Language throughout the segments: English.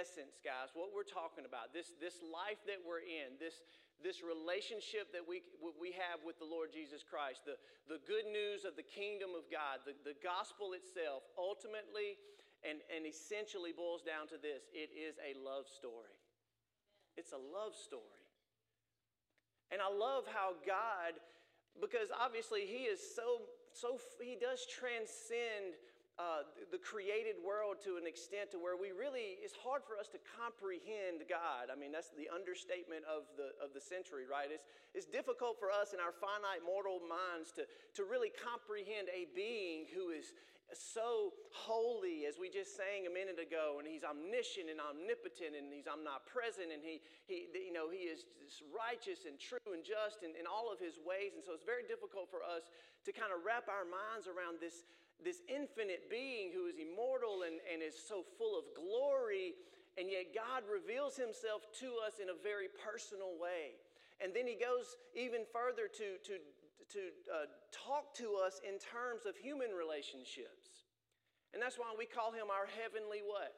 essence, guys, what we're talking about, this, this life that we're in, this, this relationship that we, we have with the Lord Jesus Christ, the, the good news of the kingdom of God, the, the gospel itself, ultimately and, and essentially boils down to this it is a love story. It's a love story. And I love how God, because obviously He is so, so He does transcend uh, the created world to an extent to where we really it's hard for us to comprehend god. I mean that's the understatement of the of the century right? It's, it's difficult for us in our finite mortal minds to, to really comprehend a being who is so holy as we just sang a minute ago and he's omniscient and omnipotent and he's omnipresent and he, he you know he is righteous and true and just in, in all of his ways. And so it's very difficult for us to kind of wrap our minds around this this infinite being who is immortal and, and is so full of glory, and yet God reveals himself to us in a very personal way. And then he goes even further to, to, to uh, talk to us in terms of human relationships. And that's why we call him our heavenly what?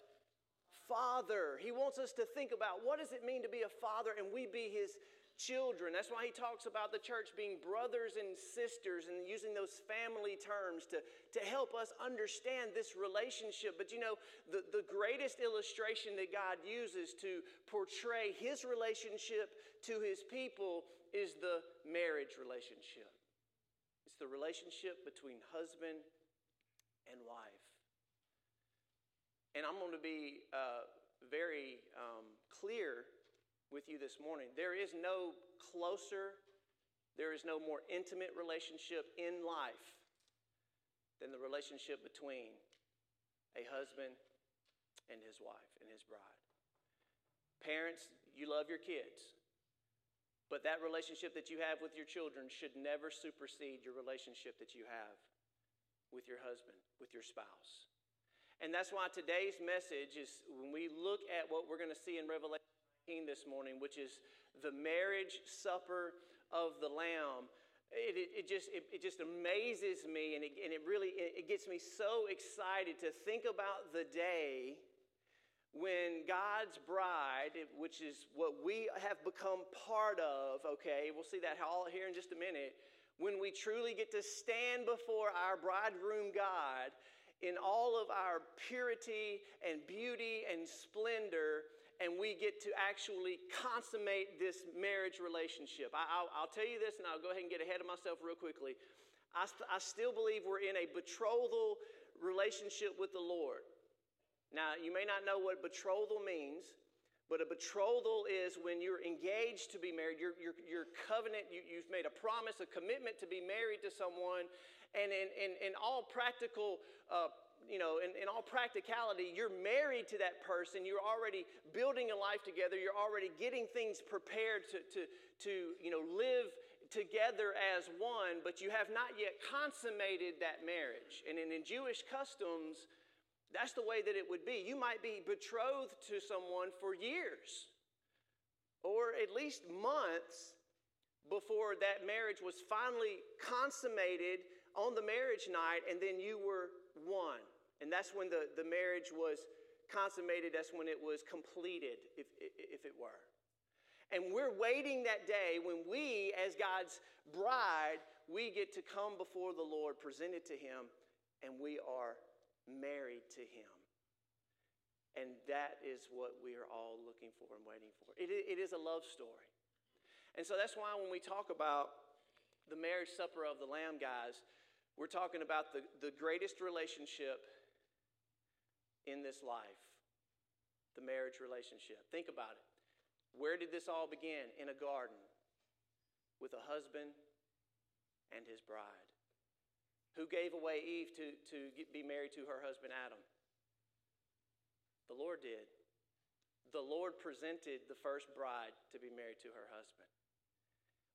Father. He wants us to think about what does it mean to be a father and we be his children. That's why he talks about the church being brothers and sisters and using those family terms to, to help us understand this relationship. But you know, the, the greatest illustration that God uses to portray his relationship to his people is the marriage relationship. It's the relationship between husband and wife. And I'm going to be uh, very um, clear with you this morning. There is no closer, there is no more intimate relationship in life than the relationship between a husband and his wife and his bride. Parents, you love your kids, but that relationship that you have with your children should never supersede your relationship that you have with your husband, with your spouse. And that's why today's message is when we look at what we're going to see in Revelation this morning, which is the marriage supper of the Lamb. It, it, it just, it, it, just amazes me and it, and it really it gets me so excited to think about the day when God's bride, which is what we have become part of, okay, we'll see that all here in just a minute, when we truly get to stand before our bridegroom God in all of our purity and beauty and splendor and we get to actually consummate this marriage relationship. I, will tell you this, and I'll go ahead and get ahead of myself real quickly. I, st- I still believe we're in a betrothal relationship with the Lord. Now, you may not know what betrothal means, but a betrothal is when you're engaged to be married, your, your, your covenant, you, have made a promise, a commitment to be married to someone, and in, in, in all practical uh, you know, in, in all practicality, you're married to that person. You're already building a life together. You're already getting things prepared to, to, to you know, live together as one, but you have not yet consummated that marriage. And in, in Jewish customs, that's the way that it would be. You might be betrothed to someone for years or at least months before that marriage was finally consummated on the marriage night, and then you were one. And that's when the, the marriage was consummated, that's when it was completed, if, if it were. And we're waiting that day when we, as God's bride, we get to come before the Lord, presented to Him, and we are married to Him. And that is what we are all looking for and waiting for. It, it is a love story. And so that's why when we talk about the marriage supper of the Lamb, guys, we're talking about the, the greatest relationship in this life the marriage relationship. Think about it. Where did this all begin? In a garden with a husband and his bride. Who gave away Eve to, to get, be married to her husband Adam? The Lord did. The Lord presented the first bride to be married to her husband.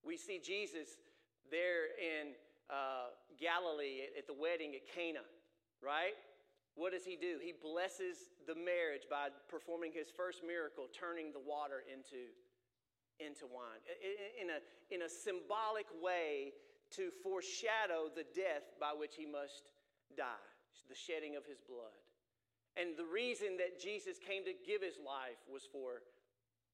We see Jesus there in uh, Galilee at, at the wedding at Cana, right? what does he do? He blesses the marriage by performing his first miracle, turning the water into, into wine. In a, in a symbolic way to foreshadow the death by which he must die, the shedding of his blood. And the reason that Jesus came to give his life was for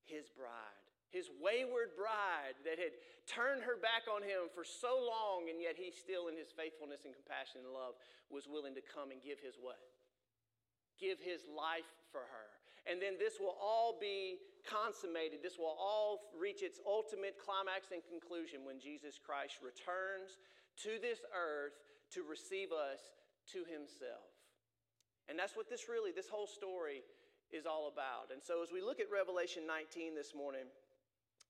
his bride, his wayward bride that had turned her back on him for so long, and yet he still, in his faithfulness and compassion and love, was willing to come and give his what? Give his life for her. And then this will all be consummated. This will all reach its ultimate climax and conclusion when Jesus Christ returns to this earth to receive us to himself. And that's what this really, this whole story is all about. And so as we look at Revelation 19 this morning,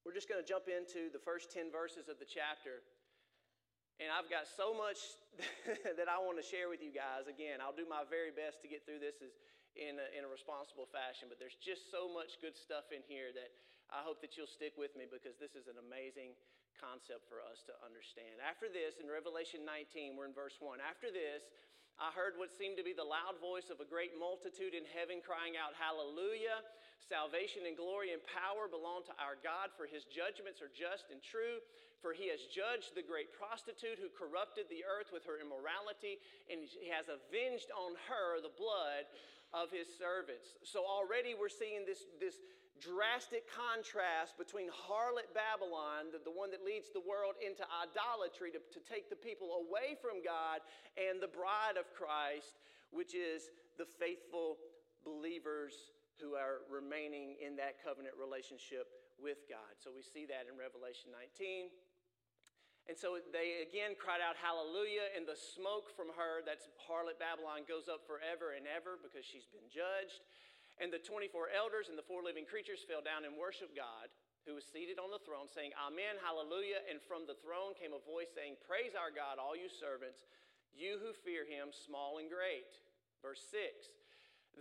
we're just going to jump into the first 10 verses of the chapter. And I've got so much that I want to share with you guys. Again, I'll do my very best to get through this as, in, a, in a responsible fashion, but there's just so much good stuff in here that I hope that you'll stick with me because this is an amazing concept for us to understand. After this, in Revelation 19, we're in verse 1. After this, I heard what seemed to be the loud voice of a great multitude in heaven crying out, Hallelujah! Salvation and glory and power belong to our God, for his judgments are just and true. For he has judged the great prostitute who corrupted the earth with her immorality, and he has avenged on her the blood of his servants. So already we're seeing this, this drastic contrast between harlot Babylon, the, the one that leads the world into idolatry to, to take the people away from God, and the bride of Christ, which is the faithful believers who are remaining in that covenant relationship with God. So we see that in Revelation 19. And so they again cried out, Hallelujah, and the smoke from her, that's harlot Babylon, goes up forever and ever because she's been judged. And the 24 elders and the four living creatures fell down and worshiped God, who was seated on the throne, saying, Amen, hallelujah. And from the throne came a voice saying, Praise our God, all you servants, you who fear him, small and great. Verse 6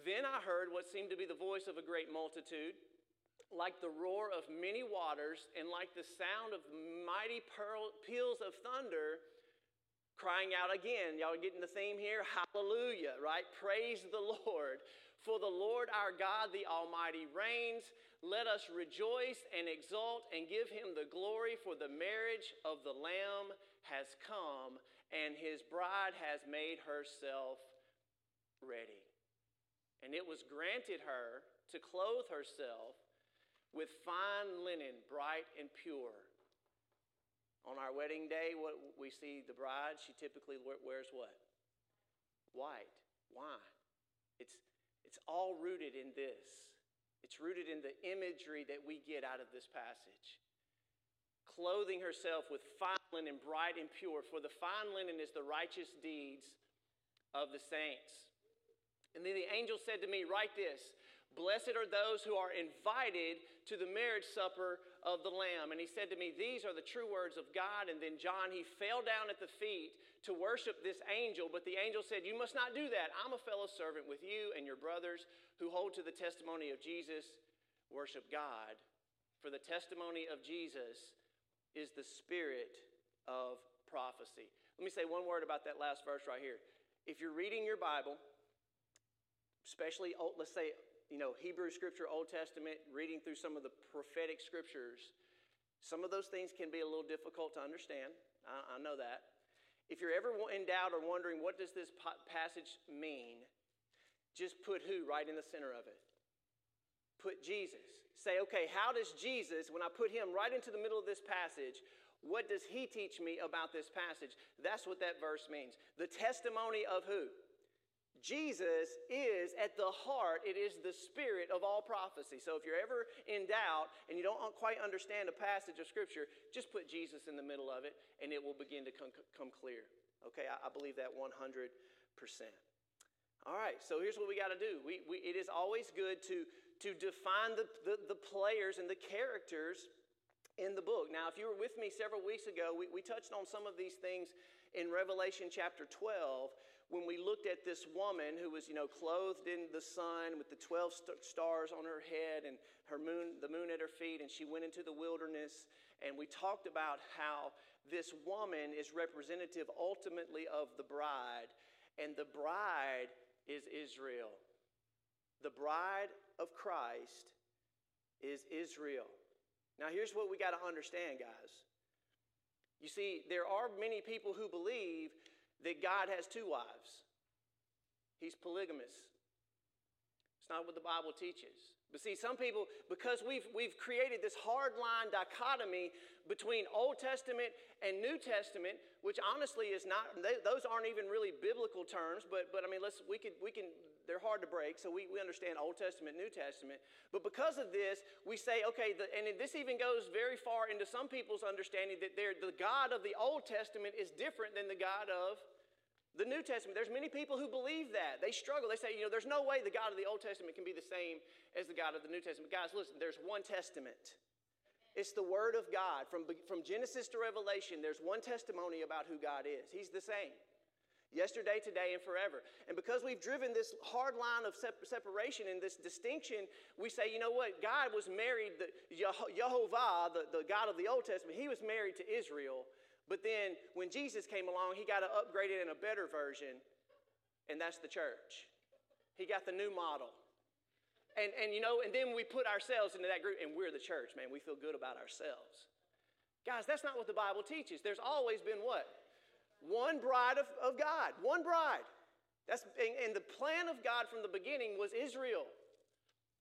Then I heard what seemed to be the voice of a great multitude, like the roar of many waters, and like the sound of mighty peals of thunder crying out again. Y'all getting the theme here? Hallelujah, right? Praise the Lord. For the Lord our God, the Almighty, reigns. Let us rejoice and exult and give him the glory, for the marriage of the Lamb has come, and his bride has made herself ready. And it was granted her to clothe herself with fine linen, bright and pure. On our wedding day, what we see the bride, she typically wears what? White. Why? It's it's all rooted in this. It's rooted in the imagery that we get out of this passage. Clothing herself with fine linen, bright and pure, for the fine linen is the righteous deeds of the saints. And then the angel said to me, Write this Blessed are those who are invited to the marriage supper of the Lamb. And he said to me, These are the true words of God. And then John, he fell down at the feet to worship this angel. But the angel said, You must not do that. I'm a fellow servant with you and your brothers who hold to the testimony of Jesus. Worship God. For the testimony of Jesus is the spirit of prophecy. Let me say one word about that last verse right here. If you're reading your Bible, especially, oh, let's say, you know, Hebrew scripture, Old Testament, reading through some of the prophetic scriptures, some of those things can be a little difficult to understand. I, I know that. If you're ever in doubt or wondering what does this passage mean, just put who right in the center of it. Put Jesus. Say, okay, how does Jesus, when I put him right into the middle of this passage, what does he teach me about this passage? That's what that verse means. The testimony of who? Jesus is at the heart, it is the spirit of all prophecy. So if you're ever in doubt and you don't quite understand a passage of Scripture, just put Jesus in the middle of it and it will begin to come, come clear. Okay, I, I believe that 100%. All right, so here's what we got to do. We, we, it is always good to, to define the, the, the players and the characters in the book. Now, if you were with me several weeks ago, we, we touched on some of these things in Revelation chapter 12 when we looked at this woman who was, you know, clothed in the sun with the 12 st- stars on her head and her moon, the moon at her feet, and she went into the wilderness. And we talked about how this woman is representative ultimately of the bride, and the bride is Israel. The bride of Christ is Israel. Now, here's what we got to understand, guys. You see, there are many people who believe that God has two wives. He's polygamous. It's not what the Bible teaches. But see, some people, because we've, we've created this hard line dichotomy between Old Testament and New Testament, which honestly is not, they, those aren't even really biblical terms, but, but I mean, let's, we, could, we can, they're hard to break, so we, we understand Old Testament, New Testament. But because of this, we say, okay, the, and this even goes very far into some people's understanding that the God of the Old Testament is different than the God of the New Testament, there's many people who believe that. They struggle. They say, you know, there's no way the God of the Old Testament can be the same as the God of the New Testament. Guys, listen, there's one testament. It's the Word of God. From, from Genesis to Revelation, there's one testimony about who God is. He's the same. Yesterday, today, and forever. And because we've driven this hard line of separation and this distinction, we say, you know what? God was married, the, Jehovah, the, the God of the Old Testament, he was married to Israel. But then when Jesus came along, he got an upgraded and a better version, and that's the church. He got the new model. And, and you know, and then we put ourselves into that group, and we're the church, man. We feel good about ourselves. Guys, that's not what the Bible teaches. There's always been what? One bride of, of God, one bride. That's, and, and the plan of God from the beginning was Israel.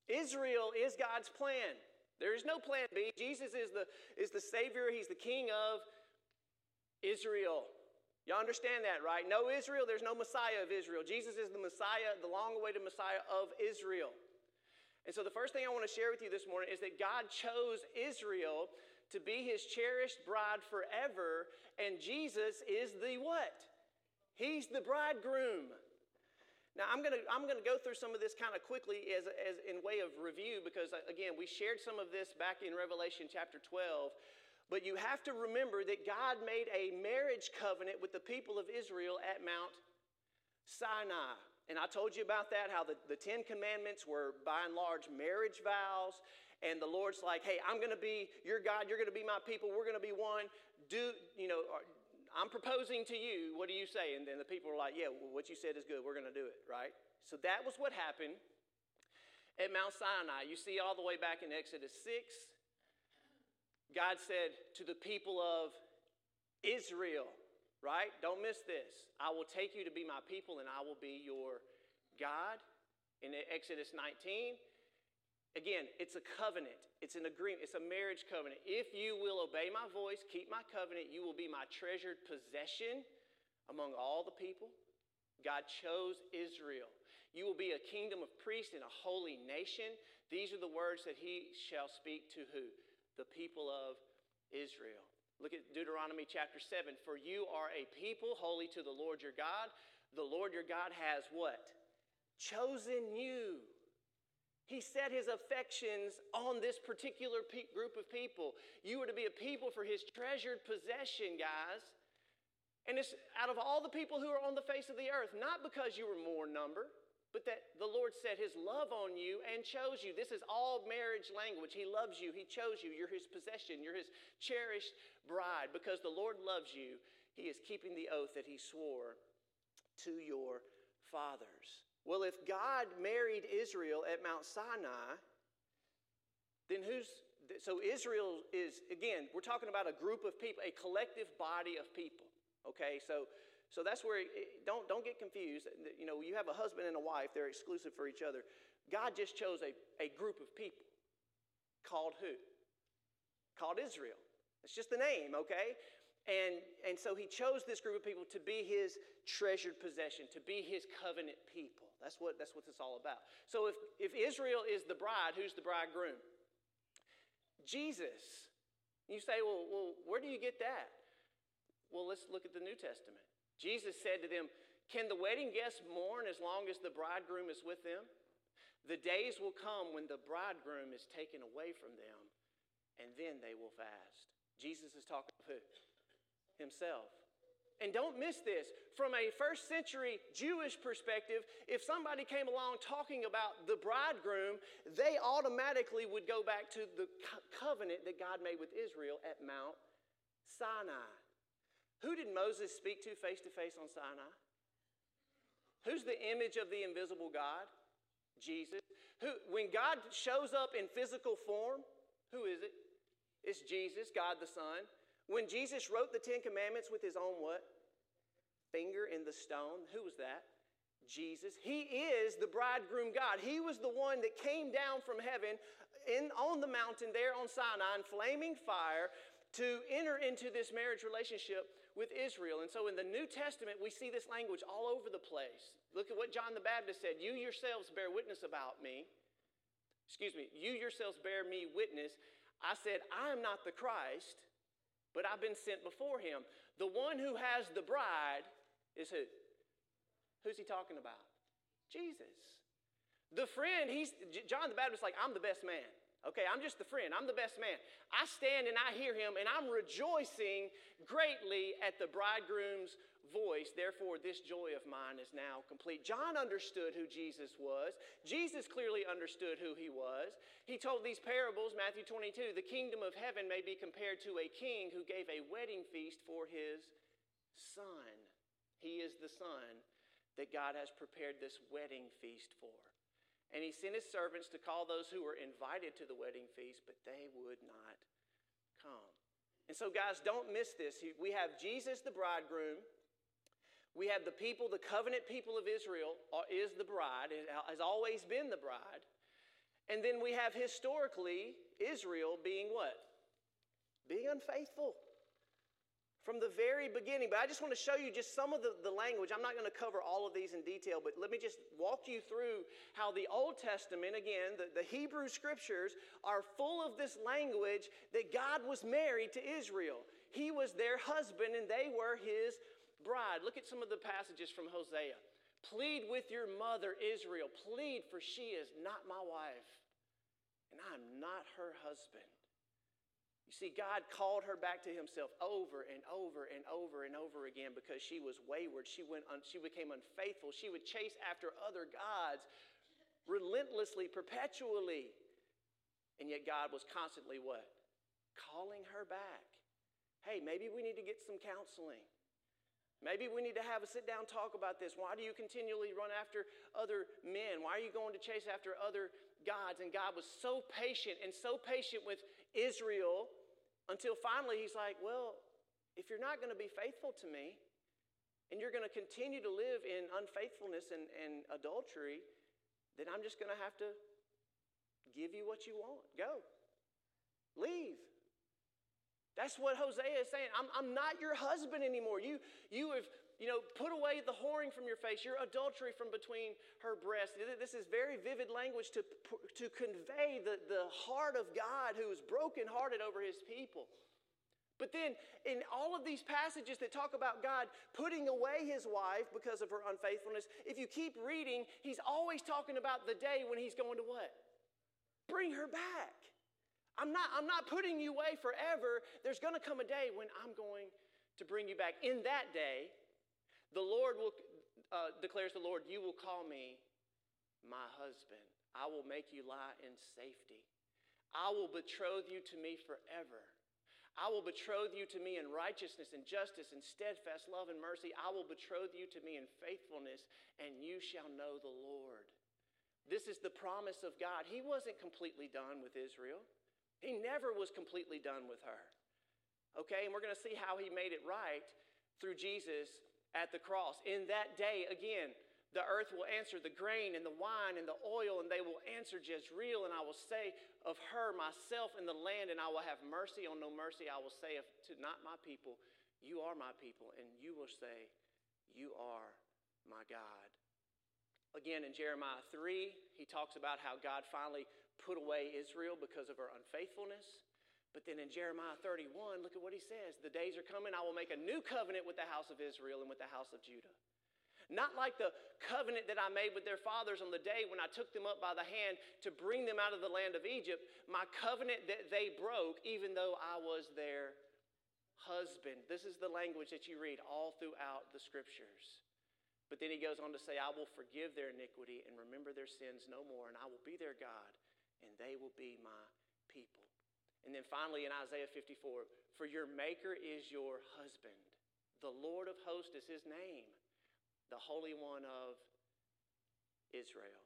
Israel is God's plan. There is no plan B. Jesus is the, is the Savior, He's the King of Israel. Y'all understand that, right? No Israel, there's no Messiah of Israel. Jesus is the Messiah, the long awaited Messiah of Israel. And so the first thing I want to share with you this morning is that God chose Israel to be his cherished bride forever, and Jesus is the what? He's the bridegroom. Now, I'm going to I'm to go through some of this kind of quickly as, as in way of review because, uh, again, we shared some of this back in Revelation chapter 12. But you have to remember that God made a marriage covenant with the people of Israel at Mount Sinai. And I told you about that, how the, the Ten Commandments were by and large marriage vows. And the Lord's like, hey, I'm going to be your God, you're going to be my people, we're going to be one. Do, you know, uh, I'm proposing to you, what do you say? And then the people are like, yeah, well, what you said is good, we're going to do it, right? So that was what happened at Mount Sinai. You see all the way back in Exodus 6 God said to the people of Israel, right? Don't miss this. I will take you to be my people and I will be your God. In Exodus 19, again, it's a covenant, it's an agreement, it's a marriage covenant. If you will obey my voice, keep my covenant, you will be my treasured possession among all the people. God chose Israel. You will be a kingdom of priests and a holy nation. These are the words that he shall speak to who? The people of Israel. Look at Deuteronomy chapter 7. For you are a people holy to the Lord your God. The Lord your God has what? Chosen you. He set his affections on this particular pe- group of people. You are to be a people for his treasured possession, guys. And it's out of all the people who are on the face of the earth, not because you were more number, but that the Lord set his love on you and chose you. This is all marriage language. He loves you, he chose you. You're his possession, you're his cherished bride. Because the Lord loves you, he is keeping the oath that he swore to your fathers. Well, if God married Israel at Mount Sinai, then who's so Israel is again, we're talking about a group of people, a collective body of people. Okay, so so that's where, don't, don't get confused. You know, you have a husband and a wife, they're exclusive for each other. God just chose a, a group of people called who? Called Israel. It's just the name, okay? And, and so he chose this group of people to be his treasured possession, to be his covenant people. That's what, that's what it's all about. So if, if Israel is the bride, who's the bridegroom? Jesus. You say, well, well, where do you get that? Well, let's look at the New Testament. Jesus said to them, Can the wedding guests mourn as long as the bridegroom is with them? The days will come when the bridegroom is taken away from them, and then they will fast. Jesus is talking to? Himself. And don't miss this. From a first century Jewish perspective, if somebody came along talking about the bridegroom, they automatically would go back to the covenant that God made with Israel at Mount Sinai. Who did Moses speak to face to face on Sinai? Who's the image of the invisible God? Jesus. Who, when God shows up in physical form, who is it? It's Jesus, God the Son. When Jesus wrote the Ten Commandments with his own what? Finger in the stone. Who was that? Jesus. He is the bridegroom God. He was the one that came down from heaven in, on the mountain there on Sinai in flaming fire to enter into this marriage relationship with Israel. And so in the New Testament, we see this language all over the place. Look at what John the Baptist said You yourselves bear witness about me. Excuse me, you yourselves bear me witness. I said, I am not the Christ, but I've been sent before him. The one who has the bride is who? Who's he talking about? Jesus. The friend, he's John the Baptist, like, I'm the best man. Okay, I'm just the friend. I'm the best man. I stand and I hear him, and I'm rejoicing greatly at the bridegroom's voice. Therefore, this joy of mine is now complete. John understood who Jesus was. Jesus clearly understood who he was. He told these parables, Matthew 22 the kingdom of heaven may be compared to a king who gave a wedding feast for his son. He is the son that God has prepared this wedding feast for. And he sent his servants to call those who were invited to the wedding feast, but they would not come. And so, guys, don't miss this. We have Jesus, the bridegroom. We have the people, the covenant people of Israel uh, is the bride, has always been the bride. And then we have historically Israel being what? Being unfaithful from the very beginning. But I just want to show you just some of the, the language. I'm not going to cover all of these in detail, but let me just walk you through how the Old Testament, again, the, the Hebrew scriptures, are full of this language that God was married to Israel. He was their husband and they were his bride. Look at some of the passages from Hosea. Plead with your mother Israel. Plead, for she is not my wife, and I'm not her husband. You see, God called her back to himself over and over and over and over again because she was wayward. She, went un, she became unfaithful. She would chase after other gods relentlessly, perpetually. And yet God was constantly what? Calling her back. Hey, maybe we need to get some counseling. Maybe we need to have a sit down talk about this. Why do you continually run after other men? Why are you going to chase after other gods? And God was so patient and so patient with Israel until finally he's like, Well, if you're not going to be faithful to me, and you're going to continue to live in unfaithfulness and, and adultery, then I'm just going to have to give you what you want. Go. Leave. That's what Hosea is saying. I'm, I'm not your husband anymore. You, you have you know, put away the whoring from your face, your adultery from between her breasts. This is very vivid language to, to convey the, the heart of God who is brokenhearted over his people. But then, in all of these passages that talk about God putting away his wife because of her unfaithfulness, if you keep reading, he's always talking about the day when he's going to what? Bring her back. I'm not, I'm not putting you away forever. There's going to come a day when I'm going to bring you back. In that day, the Lord will, uh, declares the Lord, you will call me my husband. I will make you lie in safety. I will betroth you to me forever. I will betroth you to me in righteousness and justice and steadfast love and mercy. I will betroth you to me in faithfulness, and you shall know the Lord. This is the promise of God. He wasn't completely done with Israel, He never was completely done with her. Okay, and we're going to see how He made it right through Jesus at the cross. In that day, again, the earth will answer the grain and the wine and the oil, and they will answer Jezreel. And I will say of her, myself and the land, and I will have mercy on no mercy. I will say of, to not my people, You are my people, and you will say, You are my God. Again, in Jeremiah 3, he talks about how God finally put away Israel because of her unfaithfulness. But then in Jeremiah 31, look at what he says The days are coming, I will make a new covenant with the house of Israel and with the house of Judah. Not like the covenant that I made with their fathers on the day when I took them up by the hand to bring them out of the land of Egypt, my covenant that they broke, even though I was their husband. This is the language that you read all throughout the scriptures. But then he goes on to say, I will forgive their iniquity and remember their sins no more, and I will be their God, and they will be my people. And then finally in Isaiah 54, for your maker is your husband. The Lord of hosts is his name. The Holy One of Israel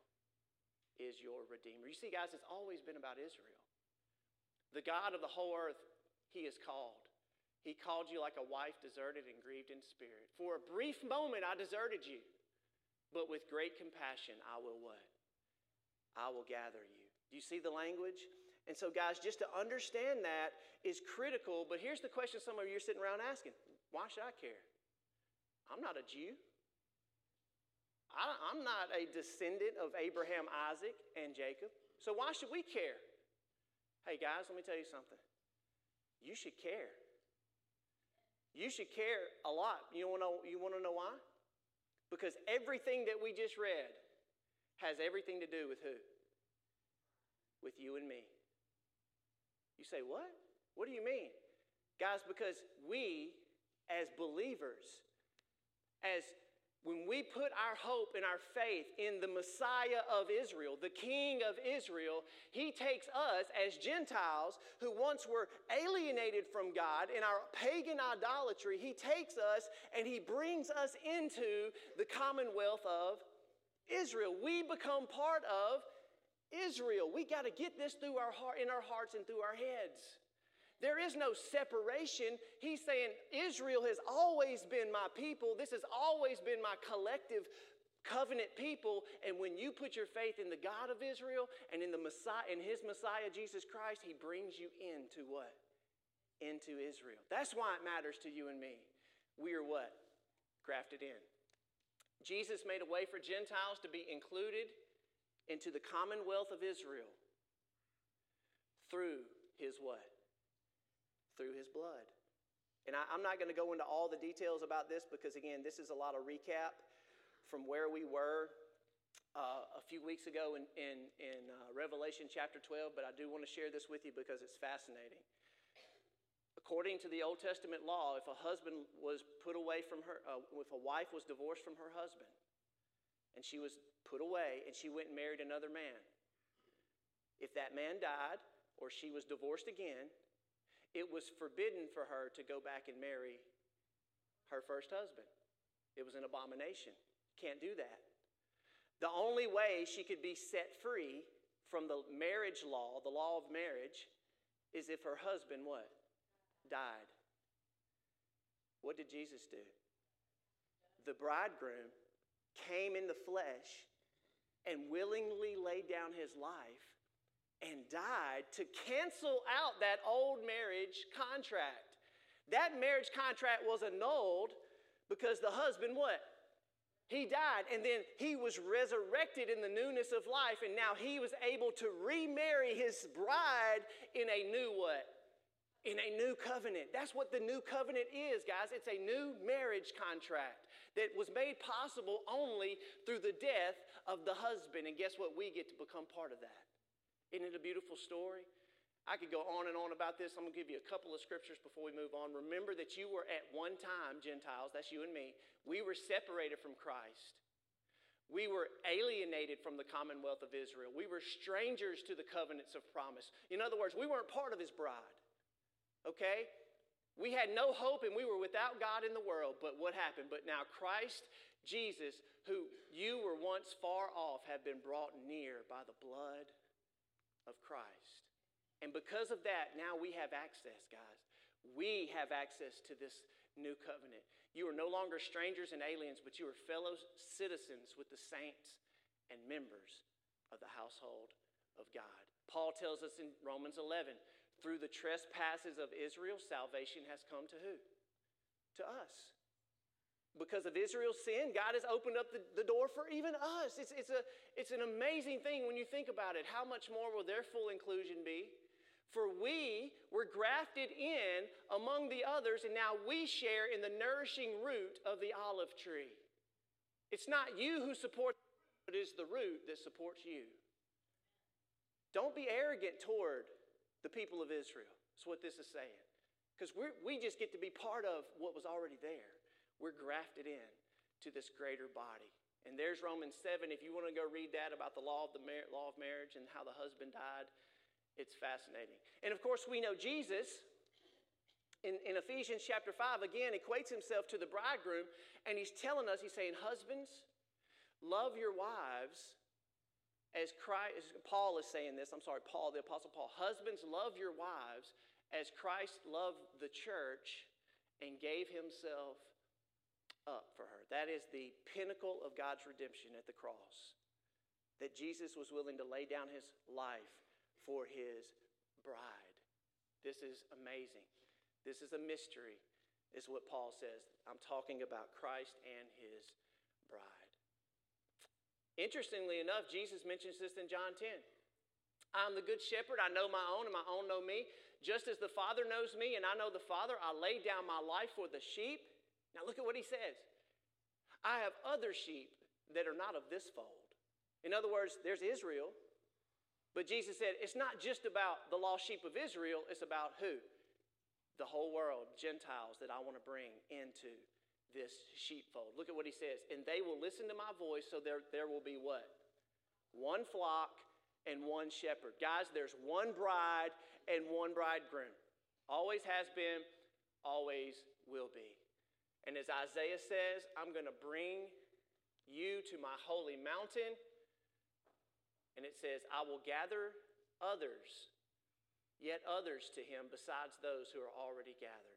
is your Redeemer. You see, guys, it's always been about Israel. The God of the whole earth, he is called. He called you like a wife deserted and grieved in spirit. For a brief moment, I deserted you. but with great compassion I will what? I will gather you. Do you see the language? And so, guys, just to understand that is critical. But here's the question some of you are sitting around asking why should I care? I'm not a Jew. I, am not a descendant of Abraham, Isaac, and Jacob. So why should we care? Hey, guys, let me tell you something. You should care. You should care a lot. You want to know, you want to know why? Because everything that we just read has everything to do with who? With you and me. You say, what? What do you mean? Guys, because we as believers, as when we put our hope and our faith in the Messiah of Israel, the King of Israel, He takes us as Gentiles who once were alienated from God in our pagan idolatry, He takes us and He brings us into the commonwealth of Israel. We become part of Israel. We got to get this through our heart, in our hearts and through our heads. There is no separation. He's saying, Israel has always been my people. This has always been my collective covenant people. And when you put your faith in the God of Israel and in the Messiah, in his Messiah, Jesus Christ, he brings you into what? Into Israel. That's why it matters to you and me. We are what? Grafted in. Jesus made a way for Gentiles to be included into the commonwealth of Israel through his what? through his blood. And I, am not going to go into all the details about this because, again, this is a lot of recap from where we were uh, a few weeks ago in, in, in uh, Revelation chapter 12, but I do want to share this with you because it's fascinating. According to the Old Testament law, if a husband was put away from her, uh, if a wife was divorced from her husband, and she was put away and she went and married another man, if that man died or she was divorced again, it was forbidden for her to go back and marry her first husband. It was an abomination. Can't do that. The only way she could be set free from the marriage law, the law of marriage, is if her husband what? Died. What did Jesus do? The bridegroom came in the flesh and willingly laid down his life and died to cancel out that old marriage contract. That marriage contract was annulled because the husband what? He died and then he was resurrected in the newness of life and now he was able to remarry his bride in a new what? In a new covenant. That's what the new covenant is, guys. It's a new marriage contract that was made possible only through the death of the husband. And guess what? We get to become part of that. Isn't it a beautiful story? I could go on and on about this. I'm going to give you a couple of scriptures before we move on. Remember that you were at one time, Gentiles, that's you and me, we were separated from Christ. We were alienated from the commonwealth of Israel. We were strangers to the covenants of promise. In other words, we weren't part of his bride. Okay? We had no hope and we were without God in the world. But what happened? But now Christ Jesus, who you were once far off, have been brought near by the blood of Christ. And because of that, now we have access, guys. We have access to this new covenant. You are no longer strangers and aliens, but you are fellow citizens with the saints and members of the household of God. Paul tells us in Romans 11 through the trespasses of Israel, salvation has come to who? To us because of Israel's sin, God has opened up the, the door for even us. It's, it's, a, it's an amazing thing when you think about it. How much more will their full inclusion be? For we were grafted in among the others, and now we share in the nourishing root of the olive tree. It's not you who supports it is the root that supports you. Don't be arrogant toward the people of Israel. That's what this is saying. Because we just get to be part of what was already there. We're grafted in to this greater body. And there's Romans 7. If you want to go read that about the law of the mar- law of marriage and how the husband died, it's fascinating. And of course, we know Jesus in, in Ephesians chapter 5 again equates himself to the bridegroom, and he's telling us, he's saying, Husbands, love your wives as Christ, Paul is saying this, I'm sorry, Paul, the Apostle Paul. Husbands, love your wives as Christ loved the church and gave himself up for her. That is the pinnacle of God's redemption at the cross. That Jesus was willing to lay down his life for his bride. This is amazing. This is a mystery, is what Paul says. I'm talking about Christ and his bride. Interestingly enough, Jesus mentions this in John 10. I'm the good shepherd. I know my own, and my own know me. Just as the Father knows me, and I know the Father, I lay down my life for the sheep. Now look at what he says. I have other sheep that are not of this fold. In other words, there's Israel, but Jesus said it's not just about the lost sheep of Israel, it's about who? The whole world, Gentiles that I want to bring into this sheepfold. Look at what he says. And they will listen to my voice, so there, there will be what? One flock and one shepherd. Guys, there's one bride and one bridegroom. Always has been, always will be. And as Isaiah says, I'm going to bring you to my holy mountain. And it says, I will gather others, yet others to him besides those who are already gathered.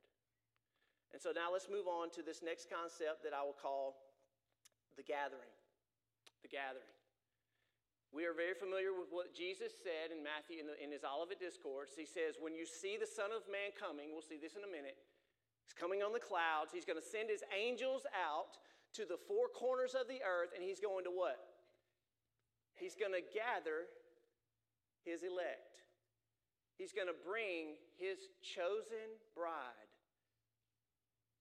And so now let's move on to this next concept that I will call the gathering. The gathering. We are very familiar with what Jesus said in Matthew in, the, in his Olivet Discourse. He says, When you see the Son of Man coming, we'll see this in a minute, he's coming on the clouds. He's going to send his angels out to the four corners of the earth, and he's going to what? He's going to gather his elect. He's going to bring his chosen bride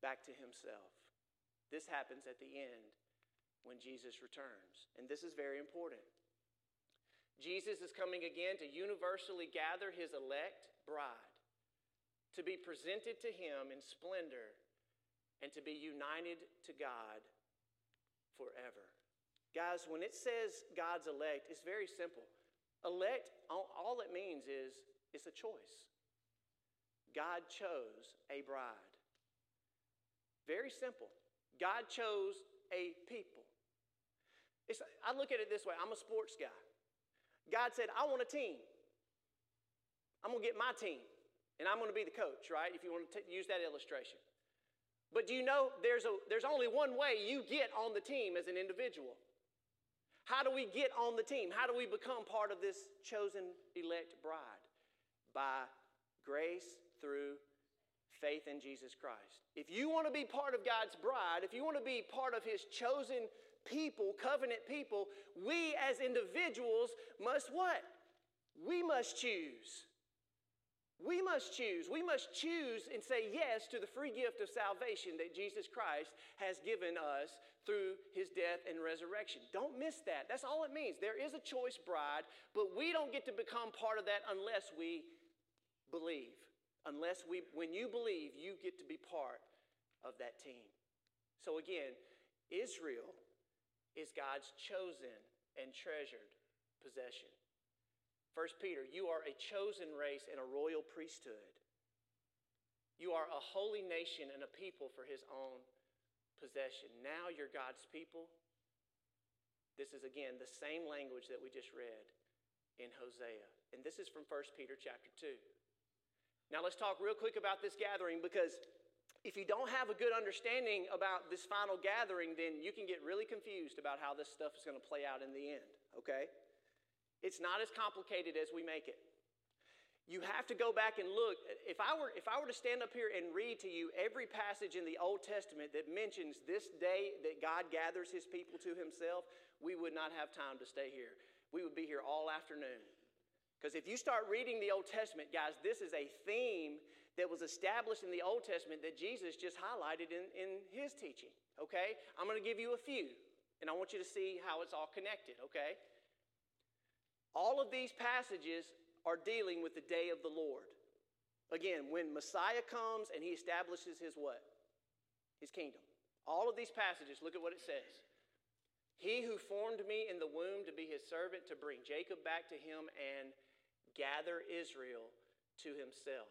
back to himself. This happens at the end when Jesus returns. And this is very important. Jesus is coming again to universally gather his elect bride, to be presented to him in splendor, and to be united to God forever. Guys, when it says God's elect, it's very simple. Elect, all it means is it's a choice. God chose a bride. Very simple. God chose a people. It's, I look at it this way I'm a sports guy. God said, I want a team. I'm going to get my team, and I'm going to be the coach, right? If you want to t- use that illustration. But do you know there's, a, there's only one way you get on the team as an individual? How do we get on the team? How do we become part of this chosen elect bride? By grace through faith in Jesus Christ. If you want to be part of God's bride, if you want to be part of His chosen people, covenant people, we as individuals must what? We must choose. We must choose. We must choose and say yes to the free gift of salvation that Jesus Christ has given us through his death and resurrection. Don't miss that. That's all it means. There is a choice bride, but we don't get to become part of that unless we believe unless we, when you believe, you get to be part of that team. So again, Israel is God's chosen and treasured possession. First Peter, you are a chosen race and a royal priesthood. You are a holy nation and a people for his own possession. Now you're God's people. This is again the same language that we just read in Hosea. And this is from 1 Peter chapter 2. Now, let's talk real quick about this gathering because if you don't have a good understanding about this final gathering, then you can get really confused about how this stuff is going to play out in the end, okay? It's not as complicated as we make it. You have to go back and look. If I were, if I were to stand up here and read to you every passage in the Old Testament that mentions this day that God gathers his people to himself, we would not have time to stay here. We would be here all afternoon. Because if you start reading the Old Testament, guys, this is a theme that was established in the Old Testament that Jesus just highlighted in, in his teaching, okay? I'm going to give you a few, and I want you to see how it's all connected, okay? All of these passages are dealing with the day of the Lord. Again, when Messiah comes and he establishes his what? His kingdom. All of these passages, look at what it says. He who formed me in the womb to be his servant, to bring Jacob back to him and gather Israel to himself.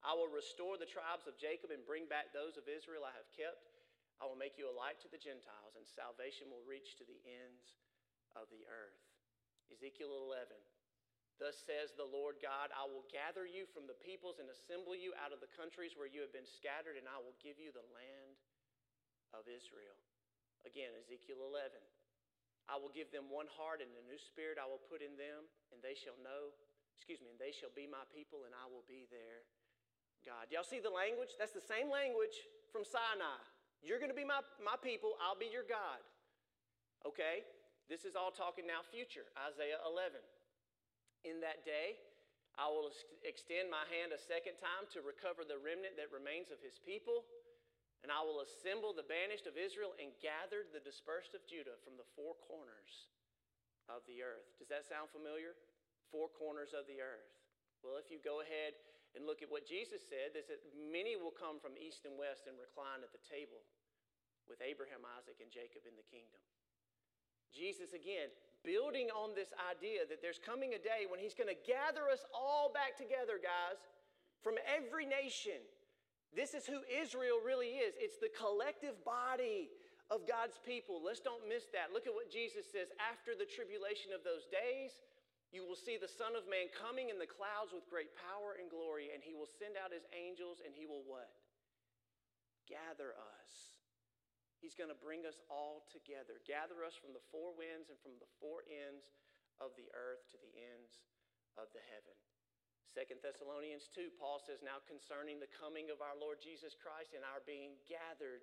I will restore the tribes of Jacob and bring back those of Israel I have kept. I will make you a light to the Gentiles, and salvation will reach to the ends of the earth. Ezekiel 11. Thus says the Lord God, I will gather you from the peoples and assemble you out of the countries where you have been scattered, and I will give you the land of Israel. Again, Ezekiel 11. I will give them one heart and a new spirit I will put in them, and they shall know, excuse me, and they shall be my people, and I will be their God. Y'all see the language? That's the same language from Sinai. You're going to be my, my people, I'll be your God. Okay? This is all talking now future, Isaiah 11. In that day, I will extend my hand a second time to recover the remnant that remains of his people and I will assemble the banished of Israel and gather the dispersed of Judah from the four corners of the earth. Does that sound familiar? Four corners of the earth. Well, if you go ahead and look at what Jesus said, is that many will come from east and west and recline at the table with Abraham, Isaac, and Jacob in the kingdom. Jesus, again, building on this idea that there's coming a day when he's going to gather us all back together, guys, from every nation this is who Israel really is. It's the collective body of God's people. Let's don't miss that. Look at what Jesus says after the tribulation of those days. You will see the Son of Man coming in the clouds with great power and glory, and he will send out his angels, and he will what? Gather us. He's going to bring us all together, gather us from the four winds and from the four ends of the earth to the ends of the heaven. Second Thessalonians 2, Paul says, Now concerning the coming of our Lord Jesus Christ and our being gathered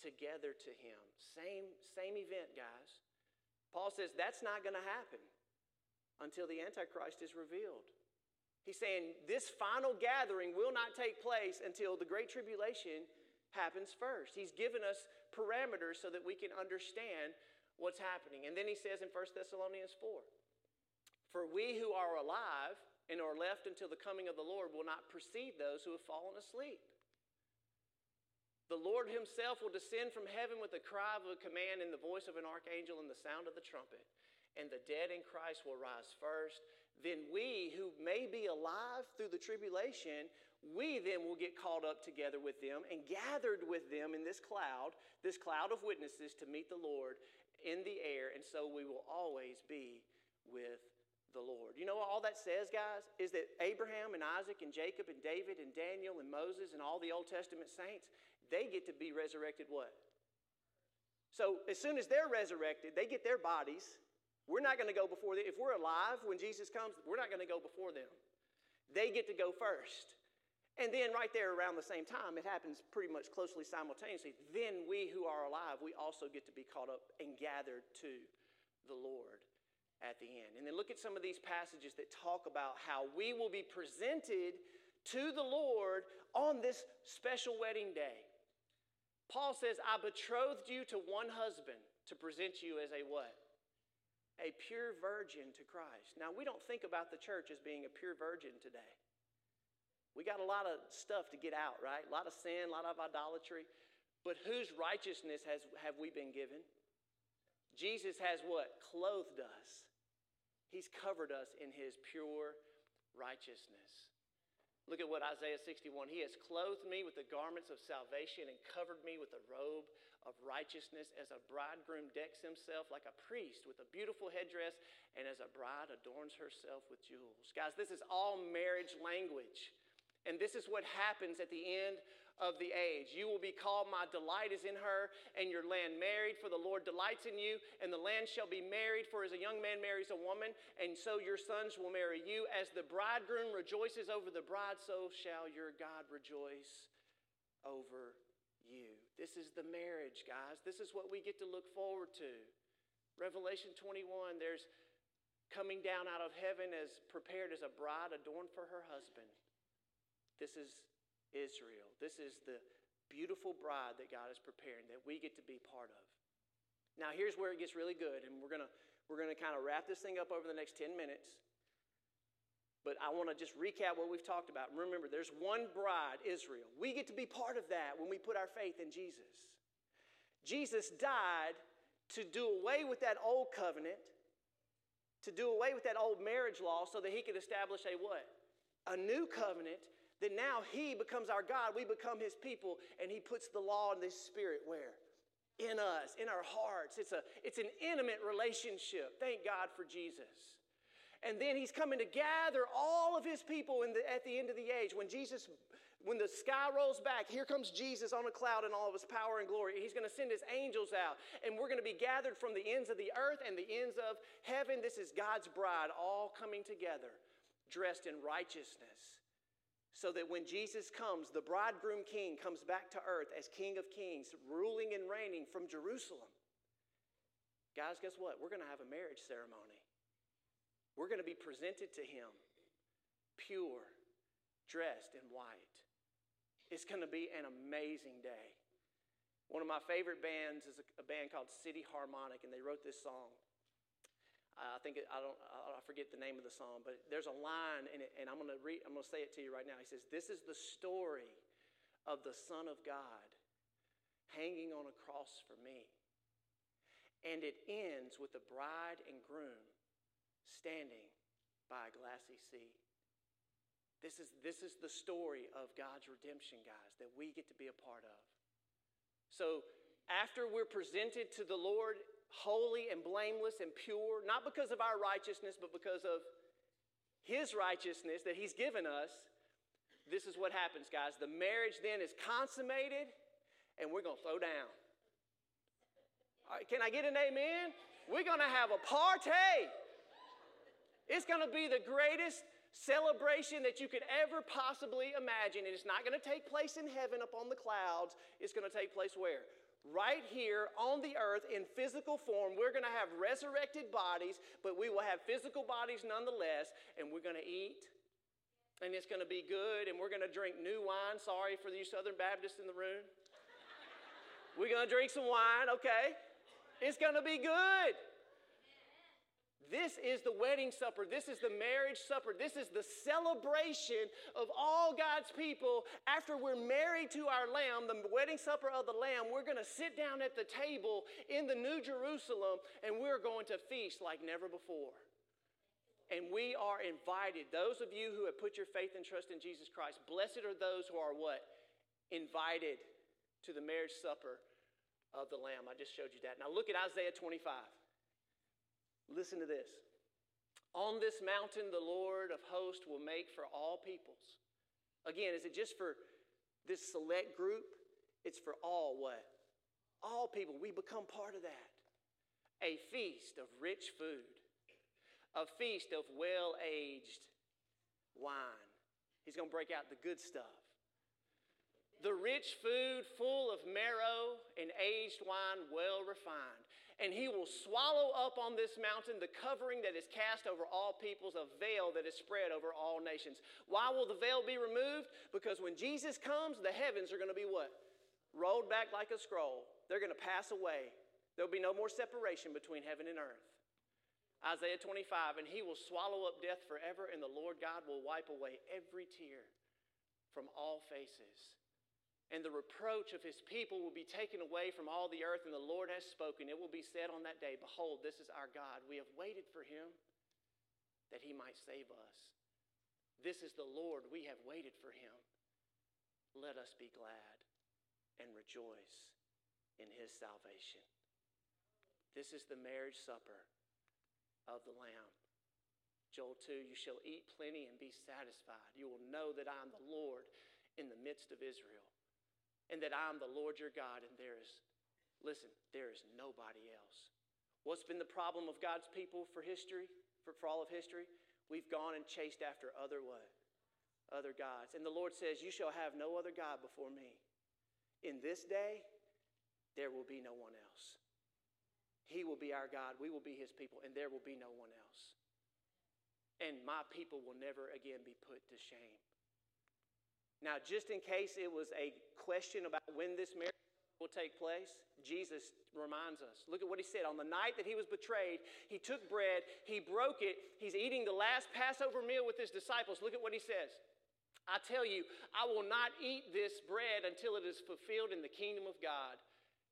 together to him. Same, same event, guys. Paul says that's not going to happen until the Antichrist is revealed. He's saying this final gathering will not take place until the Great Tribulation happens first. He's given us parameters so that we can understand what's happening. And then he says in 1 Thessalonians 4 For we who are alive, and are left until the coming of the Lord will not precede those who have fallen asleep. The Lord himself will descend from heaven with the cry of a command and the voice of an archangel and the sound of the trumpet. And the dead in Christ will rise first. Then we who may be alive through the tribulation, we then will get caught up together with them and gathered with them in this cloud, this cloud of witnesses to meet the Lord in the air. And so we will always be with the Lord. You know what all that says, guys? Is that Abraham and Isaac and Jacob and David and Daniel and Moses and all the Old Testament saints, they get to be resurrected what? So as soon as they're resurrected, they get their bodies. We're not going to go before them. If we're alive when Jesus comes, we're not going to go before them. They get to go first. And then, right there around the same time, it happens pretty much closely simultaneously. Then, we who are alive, we also get to be caught up and gathered to the Lord at the end. And then look at some of these passages that talk about how we will be presented to the Lord on this special wedding day. Paul says, I betrothed you to one husband to present you as a what? A pure virgin to Christ. Now, we don't think about the church as being a pure virgin today. We got a lot of stuff to get out, right? A lot of sin, a lot of idolatry. But whose righteousness has, have we been given? Jesus has what? Clothed us. He's covered us in his pure righteousness. Look at what Isaiah 61. He has clothed me with the garments of salvation and covered me with a robe of righteousness as a bridegroom decks himself like a priest with a beautiful headdress and as a bride adorns herself with jewels. Guys, this is all marriage language. And this is what happens at the end of the age. You will be called, My delight is in her, and your land married, for the Lord delights in you, and the land shall be married, for as a young man marries a woman, and so your sons will marry you. As the bridegroom rejoices over the bride, so shall your God rejoice over you. This is the marriage, guys. This is what we get to look forward to. Revelation 21, there's coming down out of heaven as prepared as a bride adorned for her husband. This is Israel. This is the beautiful bride that God is preparing that we get to be part of. Now, here's where it gets really good, and we're going to we're going to kind of wrap this thing up over the next 10 minutes. But I want to just recap what we've talked about. Remember, there's one bride, Israel. We get to be part of that when we put our faith in Jesus. Jesus died to do away with that old covenant, to do away with that old marriage law so that he could establish a what? A new covenant then now He becomes our God. We become His people, and He puts the law and the Spirit where? In us, in our hearts. It's, a, it's an intimate relationship. Thank God for Jesus. And then he's coming to gather all of his people the, at the end of the age. When Jesus, when the sky rolls back, here comes Jesus on a cloud in all of his power and glory. He's going to send his angels out, and we're going to be gathered from the ends of the earth and the ends of heaven. This is God's bride all coming together, dressed in righteousness. So that when Jesus comes, the bridegroom king comes back to earth as King of Kings, ruling and reigning from Jerusalem. Guys, guess what? We're going to have a marriage ceremony. We're going to be presented to him pure, dressed in white. It's going to be an amazing day. One of my favorite bands is a, band called City Harmonic, and they wrote this song. I think I don't I forget the name of the song, but there's a line in it, and I'm going to read. I'm to say it to you right now. He says, "This is the story of the Son of God hanging on a cross for me." And it ends with the bride and groom standing by a glassy sea. This is, this is the story of God's redemption, guys, that we get to be a part of. So, after we're presented to the Lord holy and blameless and pure, not because of our righteousness, but because of His righteousness that He's given us, this is what happens, guys. The marriage then is consummated, and we're going to throw down can I get an amen? We're going to have a party. It's going to be the greatest celebration that you could ever possibly imagine. And it's not going to take place in heaven up on the clouds. It's going to take place where? Right here on the earth in physical form. We're going to have resurrected bodies, but we will have physical bodies nonetheless. And we're going to eat. And it's going to be good. And we're going to drink new wine. Sorry for you Southern Baptists in the room. We're going to drink some wine, okay? It's going to be good. This is the wedding supper. This is the marriage supper. This is the celebration of all God's people. After we're married to our Lamb, the wedding supper of the Lamb, we're going to sit down at the table in the New Jerusalem and we're going to feast like never before. And we are invited. Those of you who have put your faith and trust in Jesus Christ, blessed are those who are what? Invited to the marriage supper of the Lamb. I just showed you that. Now look at Isaiah 25. Listen to this. On this mountain, the Lord of hosts will make for all peoples. Again, is it just for this select group? It's for all what? All people. We become part of that. A feast of rich food, a feast of well aged wine. He's going to break out the good stuff the rich food full of marrow and aged wine well refined. And he will swallow up on this mountain the covering that is cast over all peoples, a veil that is spread over all nations. Why will the veil be removed? Because when Jesus comes, the heavens are going to be what? Rolled back like a scroll. They're going to pass away. There'll be no more separation between heaven and earth. Isaiah 25, and he will swallow up death forever, and the Lord God will wipe away every tear from all faces and the reproach of his people will be taken away from all the earth, and the Lord has spoken. It will be said on that day, Behold, this is our God. We have waited for him that he might save us. This is the Lord. We have waited for him. Let us be glad and rejoice in his salvation. This is the marriage supper of the Lamb. Joel 2 You shall eat plenty and be satisfied. You will know that I am the Lord in the midst of Israel and that I'm the Lord your God, and there is, listen, there is nobody else. What's been the problem of God's people for history, for, for all of history? We've gone and chased after other what? Other gods. And the Lord says, You shall have no other God before me. In this day, there will be no one else. He will be our God, we will be his people, and there will be no one else. And my people will never again be put to shame. Now, just in case it was a question about when this marriage will take place, Jesus reminds us. Look at what he said. On the night that he was betrayed, he took bread, he broke it, he's eating the last Passover meal with his disciples. Look at what he says. I tell you, I will not eat this bread until it is fulfilled in the kingdom of God.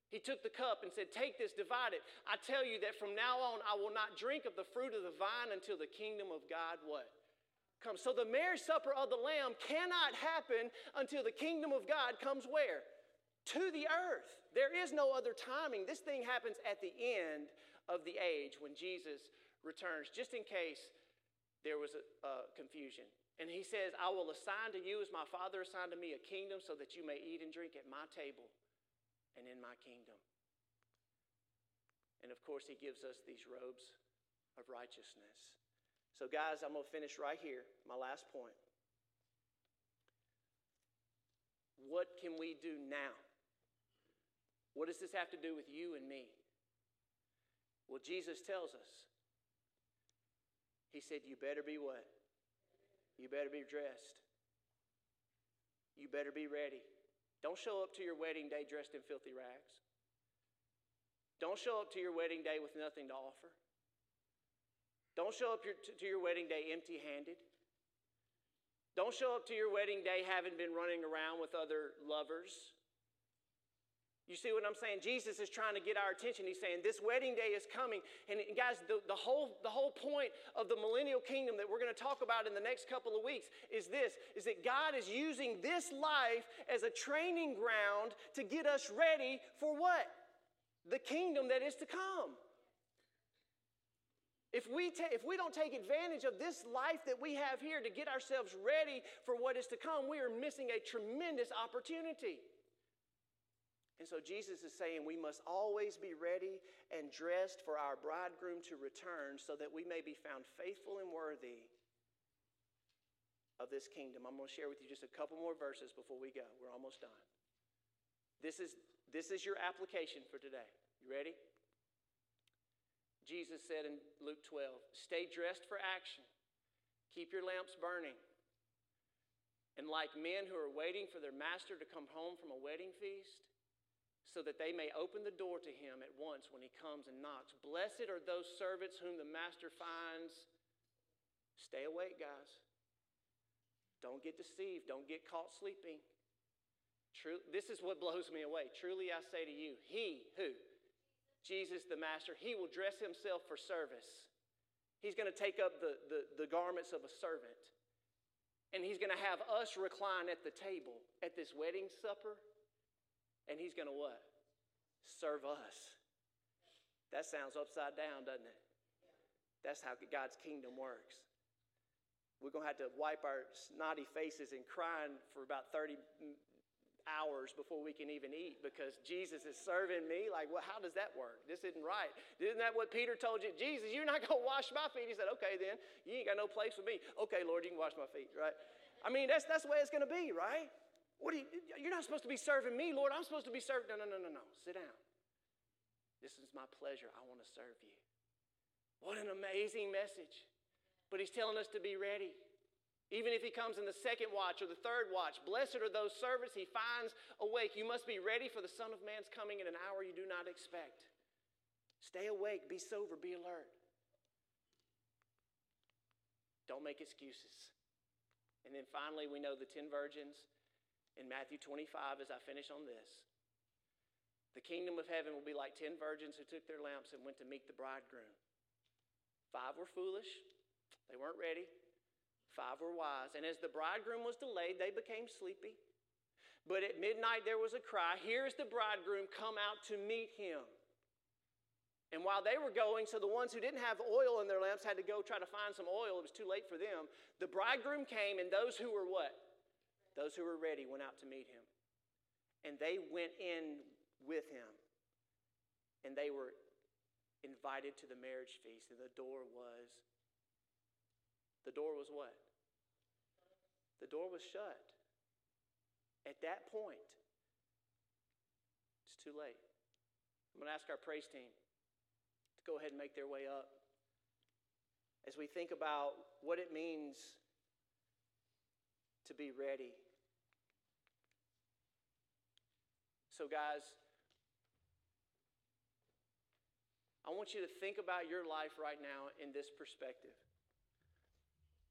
He took the cup and said, Take this, divide it. I tell you that from now on I will not drink of the fruit of the vine until the kingdom of God what? Comes. So the marriage supper of the Lamb cannot happen until the kingdom of God comes where? To the earth. There is no other timing. This thing happens at the end of the age when Jesus returns. Just in case there was a, a confusion. And he says, I will assign to you as my Father assigned to me a kingdom so that you may eat and drink at my table and in my kingdom. And of course, he gives us these robes of righteousness. So, guys, I'm going to finish right here, my last point. What can we do now? What does this have to do with you and me? Well, Jesus tells us. He said, You better be what? You better be dressed. You better be ready. Don't show up to your wedding day dressed in filthy rags. Don't show up to your wedding day with nothing to offer. Don't show up to your wedding day empty handed. Don't show up to your wedding day having been running around with other lovers. You see what I'm saying? Jesus is trying to get our attention. He's saying, This wedding day is coming. And guys, the, the, whole, the whole point of the millennial kingdom that we're going to talk about in the next couple of weeks is this is that God is using this life as a training ground to get us ready for what? the kingdom that is to come. If we, ta- if we don't take advantage of this life that we have here to get ourselves ready for what is to come, we are missing a tremendous opportunity. And so Jesus is saying we must always be ready and dressed for our bridegroom to return so that we may be found faithful and worthy of this kingdom. I'm going to share with you just a couple more verses before we go. We're almost done. This is this is your application for today. You ready? Jesus said in Luke 12, Stay dressed for action, keep your lamps burning. And like men who are waiting for their master to come home from a wedding feast, so that they may open the door to him at once when he comes and knocks. Blessed are those servants whom the master finds. Stay awake, guys. Don't get deceived. Don't get caught sleeping. True, this is what blows me away. Truly I say to you, he who? Jesus the Master, he will dress himself for service. He's going to take up the, the, the garments of a servant. And he's going to have us recline at the table at this wedding supper. And he's going to what? Serve us. That sounds upside down, doesn't it? That's how God's kingdom works. We're going to have to wipe our snotty faces and crying for about 30 hours before we can even eat because Jesus is serving me. Like, well, how does that work? This isn't right. Isn't that what Peter told you? Jesus, you're not going to wash my feet. He said, okay, then. You ain't got no place for me. Okay, Lord, you can wash my feet, right? I mean, that's, that's the way it's going to be, right? What you, you're not supposed to be serving me, Lord. I'm supposed to be serving. No, no, no, no, no. Sit down. This is my pleasure. I want to serve you. What an amazing message. But he's telling us to be ready. Even if he comes in the second watch or the third watch, blessed are those servants he finds awake. You must be ready for the Son of Man's coming in an hour you do not expect. Stay awake, be sober, be alert. Don't make excuses. And then finally, we know the 10 virgins in Matthew 25 as I finish on this. The kingdom of heaven will be like 10 virgins who took their lamps and went to meet the bridegroom. Five were foolish, they weren't ready. Five were wise. And as the bridegroom was delayed, they became sleepy. But at midnight there was a cry Here's the bridegroom, come out to meet him. And while they were going, so the ones who didn't have oil in their lamps had to go try to find some oil. It was too late for them. The bridegroom came, and those who were what? Those who were ready went out to meet him. And they went in with him. And they were invited to the marriage feast, and the door was the door was what? The door was shut. At that point, it's too late. I'm going to ask our praise team to go ahead and make their way up as we think about what it means to be ready. So, guys, I want you to think about your life right now in this perspective.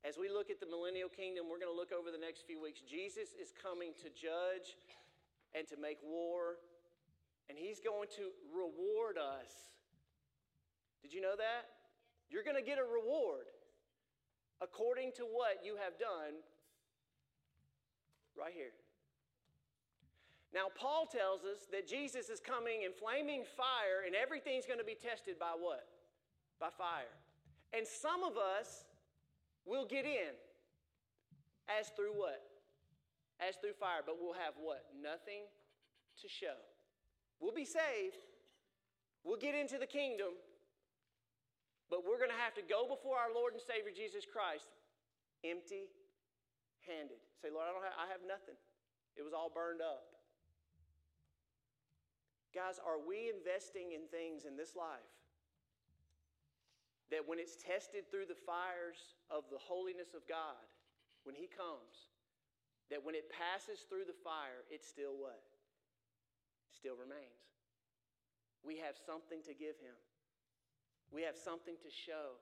As we look at the millennial kingdom, we're going to look over the next few weeks. Jesus is coming to judge and to make war, and he's going to reward us. Did you know that? You're going to get a reward according to what you have done right here. Now, Paul tells us that Jesus is coming in flaming fire, and everything's going to be tested by what? By fire. And some of us We'll get in as through what? As through fire, but we'll have what? Nothing to show. We'll be saved. We'll get into the kingdom, but we're going to have to go before our Lord and Savior Jesus Christ empty handed. Say, Lord, I, don't have, I have nothing. It was all burned up. Guys, are we investing in things in this life that when it's tested through the fires of the holiness of God, when He comes, that when it passes through the fire, it still what? Still remains. We have something to give Him. We have something to show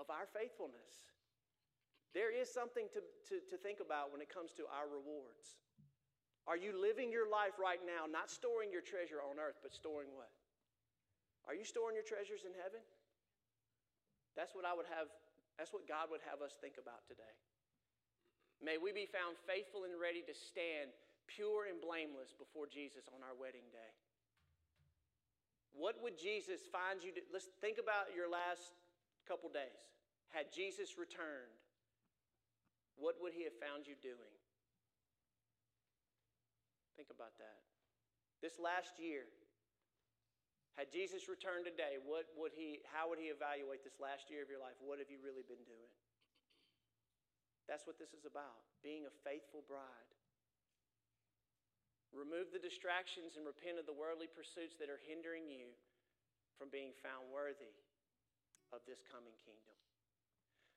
of our faithfulness. There is something to, to, to think about when it comes to our rewards. Are you living your life right now, not storing your treasure on earth, but storing what? Are you storing your treasures in heaven? That's what I would have, that's what God would have us think about today. May we be found faithful and ready to stand pure and blameless before Jesus on our wedding day. What would Jesus find you to, let's think about your last couple days. Had Jesus returned, what would he have found you doing? Think about that. This last year, had Jesus returned today, what would he, how would he evaluate this last year of your life? What have you really been doing? That's what this is about being a faithful bride. Remove the distractions and repent of the worldly pursuits that are hindering you from being found worthy of this coming kingdom.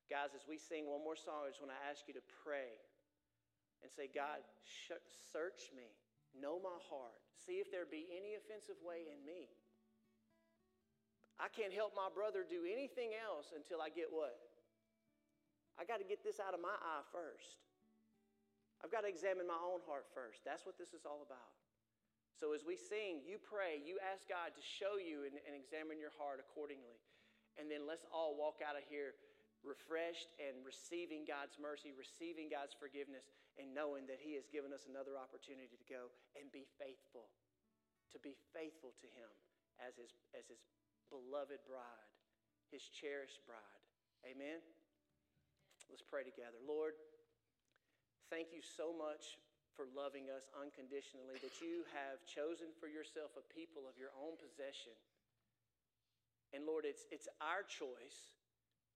Guys, as we sing one more song, I just want to ask you to pray and say, God, search me. Know my heart. See if there be any offensive way in me. I can't help my brother do anything else until I get what? I got to get this out of my eye first. I've got to examine my own heart first. That's what this is all about. So as we sing, you pray, you ask God to show you and, and examine your heart accordingly. And then let's all walk out of here refreshed and receiving God's mercy, receiving God's forgiveness, and knowing that He has given us another opportunity to go and be faithful, to be faithful to Him as His, as his beloved bride, His cherished bride. Amen? Let's pray together. Lord, thank you so much for loving us unconditionally, that you have chosen for yourself a people of your own possession. And Lord, it's, it's our choice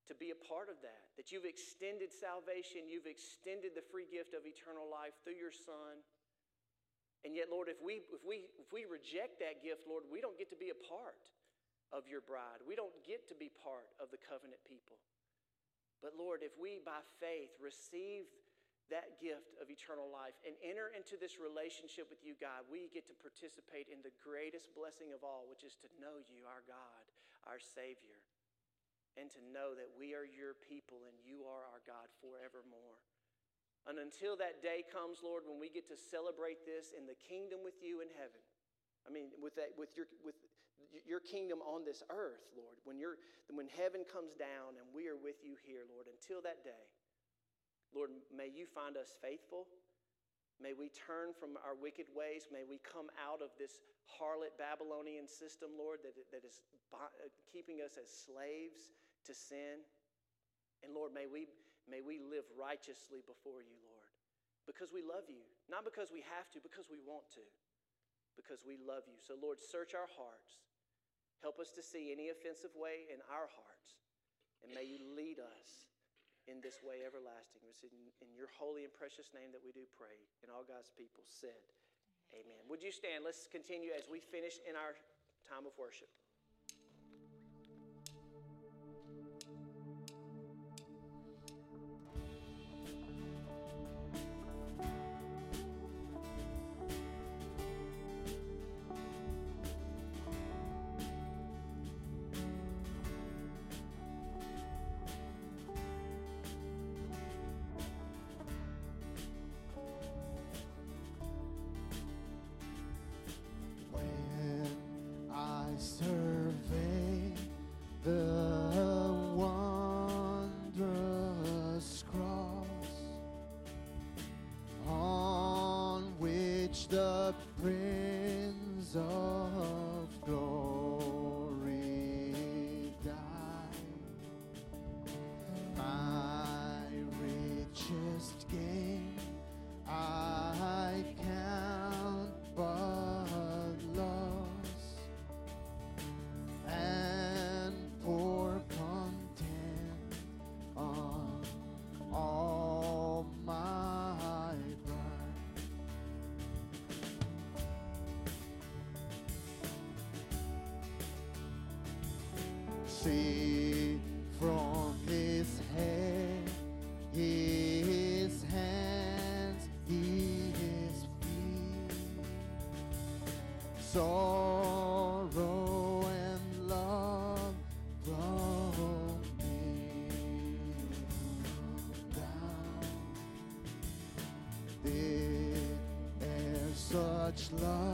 to be a part of that. That you've extended salvation, you've extended the free gift of eternal life through your Son. And yet, Lord, if we, if we, if we reject that gift, Lord, we don't get to be a part of your bride. We don't get to be part of the covenant people. But Lord, if we by faith receive that gift of eternal life and enter into this relationship with you, God, we get to participate in the greatest blessing of all, which is to know you, our God, our Savior and to know that we are your people and you are our God forevermore. And until that day comes, Lord, when we get to celebrate this in the kingdom with you in heaven, I mean, with, that, with, your, with your kingdom on this earth, Lord, when, you're, when heaven comes down and we are with you here, Lord, until that day, Lord, may you find us faithful. May we turn from our wicked ways. May we come out of this harlot Babylonian system, Lord, that, that is uh, keeping us as slaves to sin. And Lord, may we, may we live righteously before you, Lord, because we love you. Not because we have to, because we want to, because we love you. So, Lord, search our hearts. Help us to see any offensive way in our hearts. And may you lead us in this way everlasting. It's in, in your holy and precious name that we do pray. And all God's people said, Amen. Would you stand? Let's continue as we finish in our time of worship. the Prince of sorrow and love from me down. There's such love